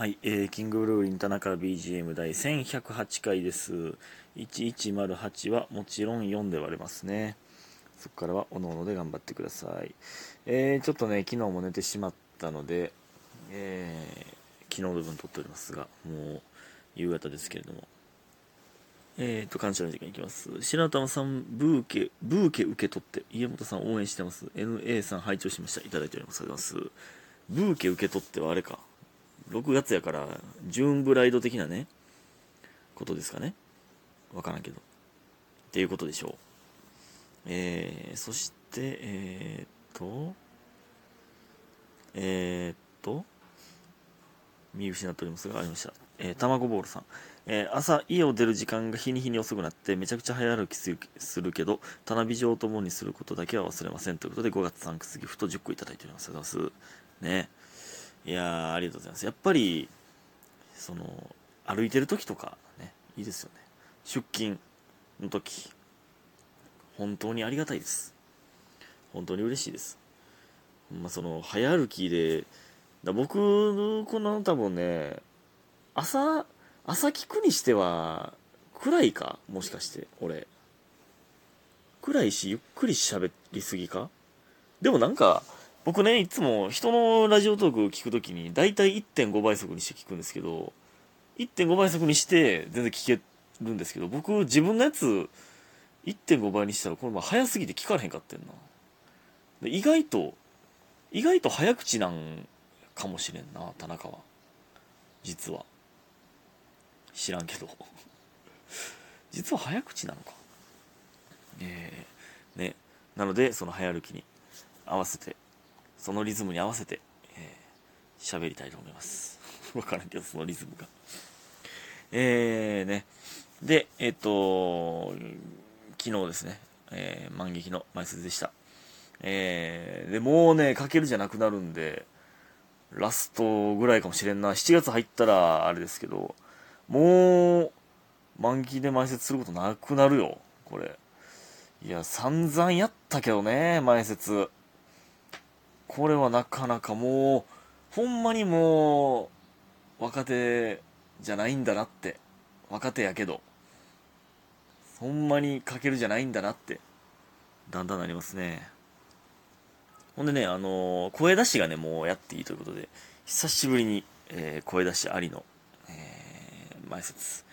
はい、えー、キングブルーリン田中 BGM 第1108回です。1108はもちろん4で割れますね。そこからはおのおので頑張ってください。えー、ちょっとね、昨日も寝てしまったので、えー、昨日の分撮っておりますが、もう夕方ですけれども。えーと、感謝の時間いきます。白玉さん、ブーケ、ブーケ受け取って、家元さん応援してます。NA さん拝聴しました。いただいております。ありがとうございます。ブーケ受け取ってはあれか。6月やから、ジューンブライド的なね、ことですかね。わからんけど。っていうことでしょう。えー、そして、えー、っと、えー、っと、見失っておりますが、ありました。えー、卵ボールさん。えー朝家を出る時間が日に日に遅くなってめちゃくちゃ早歩きするけど棚美女を共にすることだけは忘れませんということで5月3月ギフト10個いただいておりますありがとうございますねいやありがとうございます。やっぱりその歩いてる時とかねいいですよね。出勤の時本当にありがたいです。本当に嬉しいです。ほんまその早歩きでだ僕のこの多分ね朝朝聞くにしては暗いかもしかして俺。暗いしゆっくり喋りすぎか？でもなんか僕ねいつも人のラジオトークを聞くときに大体1.5倍速にして聞くんですけど1.5倍速にして全然聞けるんですけど僕自分のやつ1.5倍にしたらこれま早すぎて聞かれへんかってんな。意外と意外と早口なんかもしれんな田中は。実は。知らんけど。実は早口なのか。えー、ね。なのでその早歩きに合わせてそのリズムに合わせてえー喋、りたいと思います。わからんけどそのリズムが。えー、ね。でえっ、と昨日ですね、えー、万劇の前説でした。えー、でもうねかけるじゃなくなるんでラストぐらいかもしれんな。7月入ったらあれですけどもう、満期で埋設することなくなるよ、これ。いや、散々やったけどね、埋設。これはなかなかもう、ほんまにもう、若手じゃないんだなって。若手やけど。ほんまにかけるじゃないんだなって。だんだんなりますね。ほんでね、あのー声出しがね、もうやっていいということで、久しぶりに、えー声出しありの、えー前説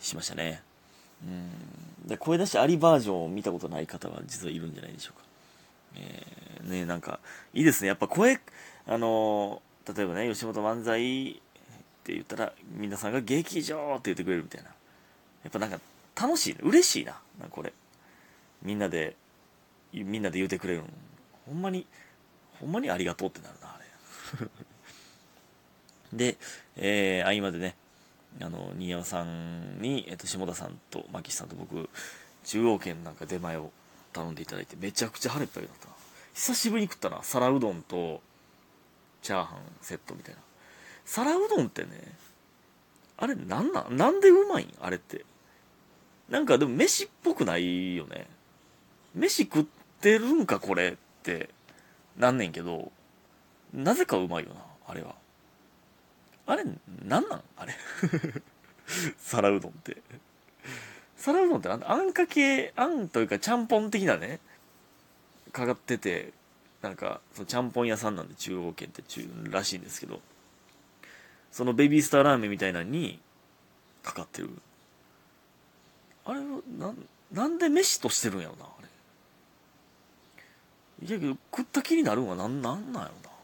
しましたね。うん。で、声出しありバージョンを見たことない方は実はいるんじゃないでしょうか。えーね、なんか、いいですね。やっぱ声、あのー例えばね、吉本漫才って言ったら、皆さんが劇場って言ってくれるみたいな。やっぱなんか、楽しいね。嬉しいな。なこれ。みんなで、みんなで言うてくれる。ほんまに、ほんまにありがとうってなるな、あれ。で、えー、合間でね、あの、新山さんに、えっと、下田さんと牧師さんと僕、中央圏なんか出前を頼んでいただいて、めちゃくちゃ腹いっぱいだった。久しぶりに食ったな。皿うどんと、チャーハンセットみたいな。皿うどんってね、あれなんなんなんでうまいん？あれって。なんかでも飯っぽくないよね。飯食ってるんかこれってなんねんけど、なぜかうまいよな、あれは。あれ、なんなん？あれ。皿うどんって。皿うどんってあんかけ、あんというかちゃんぽん的なね、かかってて、なんか、そのちゃんぽん屋さんなんで中央圏って中、らしいんですけど、そのベビースターラーメンみたいなのにかかってる。あれは、な、なんで飯としてるんやろな、あれ。いやけど、食った気になるんはなん、なんなんやろな。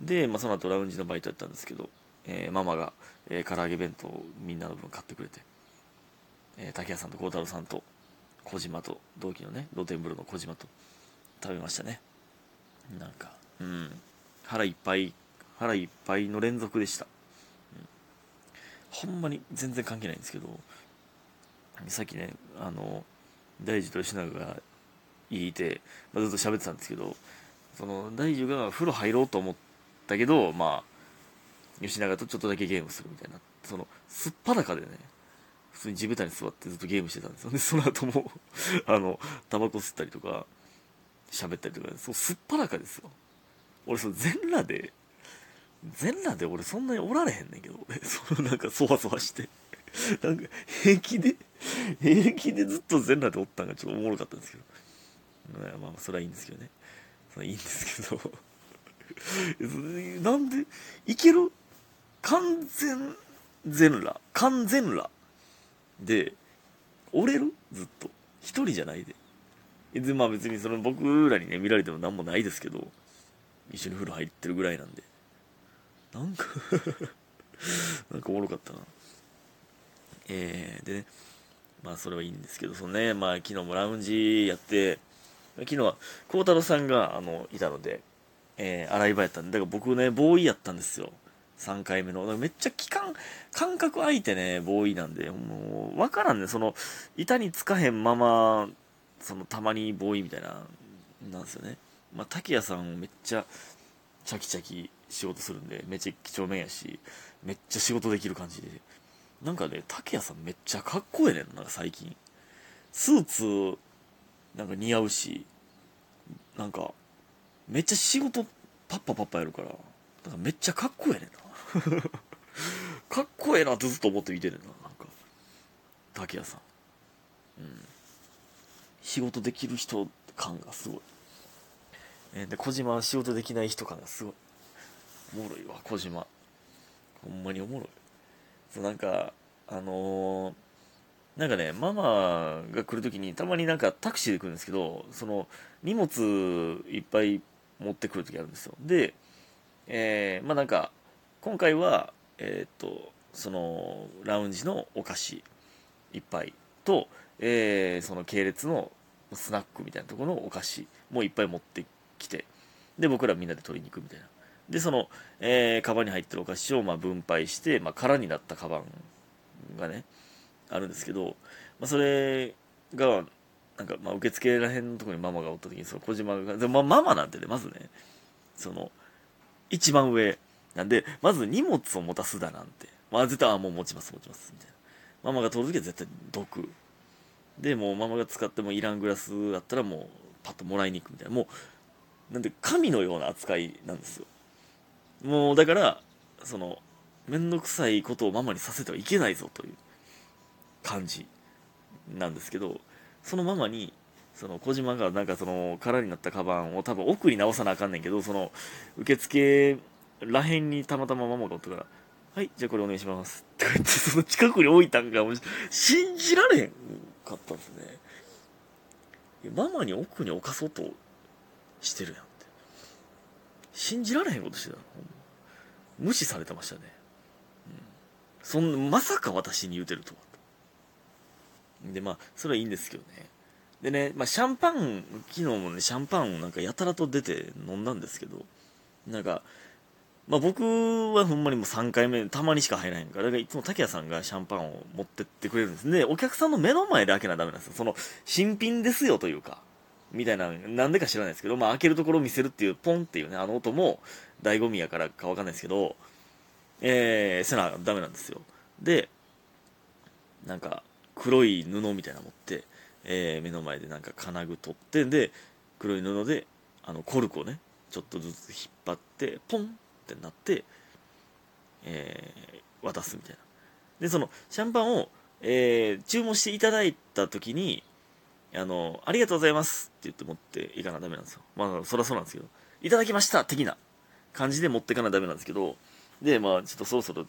で、まあ、その後ラウンジのバイトやったんですけど、えーママが、えー唐揚げ弁当みんなの分買ってくれて、えー竹谷さんと孝太郎さんと小島と同期のね露天風呂の小島と食べましたね。なんかうん。腹いっぱい腹いっぱいの連続でした、うん。ほんまに全然関係ないんですけどさっきねあの大樹と吉永がいて、まあ、ずっと喋ってたんですけどその大樹が風呂入ろうと思ったけどまあ吉永とちょっとだけゲームするみたいなそのすっぱだかでね普通に地べたに座ってずっとゲームしてたんですよ。でその後も あのタバコ吸ったりとか喋ったりとかそうすっぱだかですよ。俺その全裸で全裸で俺そんなにおられへんねんけど俺 そのなんかそわそわして。なんか平気で平気でずっと全裸でおったんがちょっとおもろかったんですけど。まあまあそれはいいんですけどね。それいいんですけど。なんでいける？完全全裸。完全裸。で折れる？ずっと。一人じゃないで。でまあ別にその僕らにね見られても何もないですけど一緒に風呂入ってるぐらいなんで。なんか なんかおもろかったな。えー、でねまあそれはいいんですけどそのねまあ昨日もラウンジやって昨日は孝太郎さんがあのいたので、えー、洗い場やったんでだから僕ねボーイやったんですよ。3回目の。めっちゃ期間感覚空いてねボーイなんで。もう分からんね。その板につかへんままそのたまにボーイみたいななんですよね。まあ滝谷さんめっちゃチャキチャキ仕事するんでめっちゃ几帳面やしめっちゃ仕事できる感じで。なんかね滝谷さんめっちゃかっこええねん。なんか最近。スーツなんか似合うしなんかめっちゃ仕事パッパパッパやるからなんかめっちゃかっこええねんな。かっこええなってずっと思って見てるななんか。竹谷さん。うん。仕事できる人感がすごい、えー、で小島は仕事できない人感がすごい。おもろいわ小島。ほんまにおもろい。そうなんかあのー、なんかねママが来る時にたまになんかタクシーで来るんですけどその荷物いっぱい持ってくる時あるんですよ。でえー、まあなんか今回はえっ、とそのラウンジのお菓子いっぱいと、えー、その系列のスナックみたいなところのお菓子もいっぱい持ってきてで僕らみんなで取りに行くみたいな。でその、えー、カバンに入ってるお菓子をまあ分配して、まあ、空になったカバンがねあるんですけど、まあ、それがなんかまあ受付らへんのところにママがおった時にその小島がで、まあ、ママなんてねまずねその一番上なんでまず荷物を持たすだなんて。まあ絶対あもう持ちます持ちますみたいな。ママが取る時は絶対毒。でもうママが使ってもいらんグラスだったらもうパッともらいに行くみたいな。もうなんで神のような扱いなんですよ。もうだからその面倒くさいことをママにさせてはいけないぞという感じなんですけどそのママにその小島がなんかその空になったカバンを多分奥に直さなあかんねんけどその受付らへんにたまたまママがおったから「はいじゃあこれお願いします」って言ってその近くに置いたんが信じられへんかったんですね。ママに奥に置かそうとしてるやんって。信じられへんことしてた無視されてましたね、うん、そんまさか私に言うてるとは。でまあそれはいいんですけどね。でね、まあ、シャンパン昨日もねシャンパンをなんかやたらと出て飲んだんですけどなんかまあ、僕はほんまにもう3回目たまにしか入らへんからだからいつも竹谷さんがシャンパンを持ってってくれるんです。ねお客さんの目の前で開けなダメなんですよ。その新品ですよというかみたいななんでか知らないですけど、まあ、開けるところを見せるっていうポンっていうねあの音も醍醐味やからかわかんないですけどえー、せなダメなんですよ。でなんか黒い布みたいなの持ってえー、目の前でなんか金具取ってで黒い布であのコルクをねちょっとずつ引っ張ってポンってなって、えー、渡すみたいな。でそのシャンパンを、えー、注文していただいた時にあのありがとうございますって言って持っていかなダメなんですよ。まあそりゃそうなんですけどいただきました的な感じで持っていかなダメなんですけどでまあちょっとそろそろ、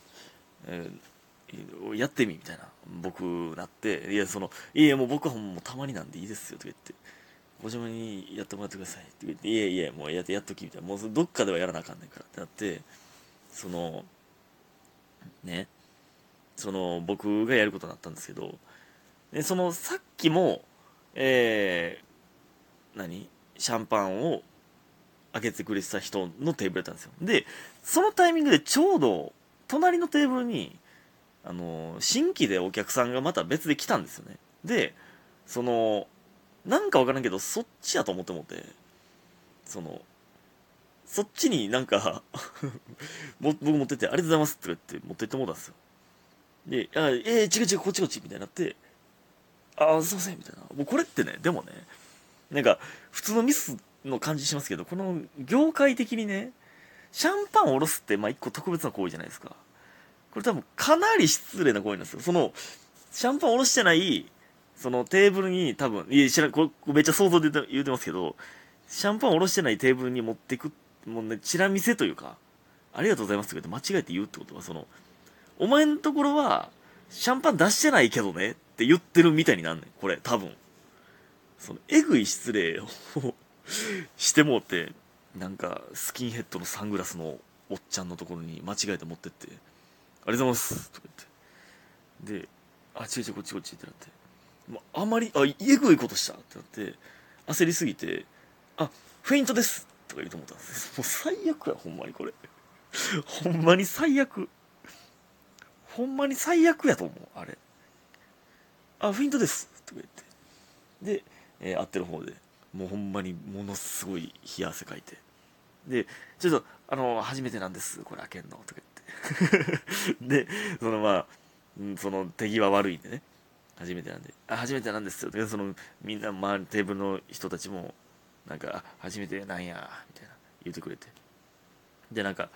えーやってみみたいな僕なっていやそのいやもう僕はもうたまになんでいいですよとか言ってご自分にやってもらってくださいって言っていやいやもうやってやっときみたいな。もうどっかではやらなあかんねんからってなってそのねその僕がやることになったんですけどでそのさっきもえー、何？シャンパンを開けてくれてた人のテーブルだったんですよ。でそのタイミングでちょうど隣のテーブルにあの新規でお客さんがまた別で来たんですよね。でそのなんか分からんけどそっちやと思ってもってそのそっちになんか 僕持ってって「ありがとうございます」って言って持ってってもうたんですよで「あえー、違う違うこっちこっち」みたいになって「ああすいません」みたいなもうこれってねでもねなんか普通のミスの感じしますけどこの業界的にねシャンパンを下ろすって、まあ、一個特別な行為じゃないですか。これ多分かなり失礼な行為なんですよ。その、シャンパン下ろしてない、そのテーブルに多分、いや、知らん、これめっちゃ想像で言うてますけど、シャンパン下ろしてないテーブルに持ってく、もうね、チラ見せというか、ありがとうございますって間違えて言うってことは、その、お前のところは、シャンパン出してないけどねって言ってるみたいになんねん。これ、多分。その、えぐい失礼をしてもうて、なんか、スキンヘッドのサングラスのおっちゃんのところに間違えて持ってって、ありがとうございますとか言って。で、あ、違う違う、こっちこっちってなって。もうあまり、あ、えぐいことしたってなって、焦りすぎて、あ、フェイントですとか言うと思ったんですもう最悪や、ほんまにこれ。ほんまに最悪。ほんまに最悪やと思う、あれ。あ、フェイントですとか言って。で、えー、合ってる方で、もうほんまにものすごい冷や汗かいて。で、ちょっと、あの、初めてなんです、これ開けんの、とか言って。で、そのまあ、その手際悪いんでね。初めてなんで、あ、初めてなんですよ。で、その、みんな、周り、テーブルの人たちも、なんか、初めてなんや、みたいな、言ってくれて。で、なんか、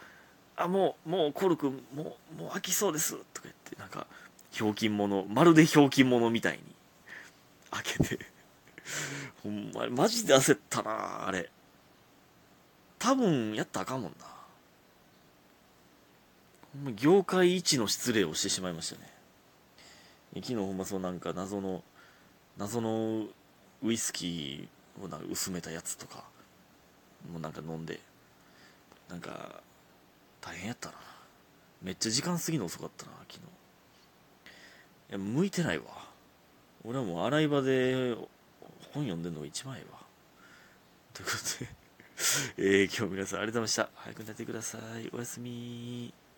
あ、もう、もう、コルク、もう、もう飽きそうです、とか言って、なんか、ひょうきん者、まるでひょうきん者みたいに、開けて ほんまに、マジで焦ったなあれ。多分、やったらあかんもんな。ほんま、業界一の失礼をしてしまいましたね。昨日ほんまそうなんか謎の、謎のウイスキーをなんか薄めたやつとか、もうなんか飲んで、なんか、大変やったな。めっちゃ時間過ぎの遅かったな、昨日。いや、向いてないわ。俺はもう洗い場で本読んでんのが一番ええわ。ということで えー、今日皆さんありがとうございました。早く寝てください。おやすみ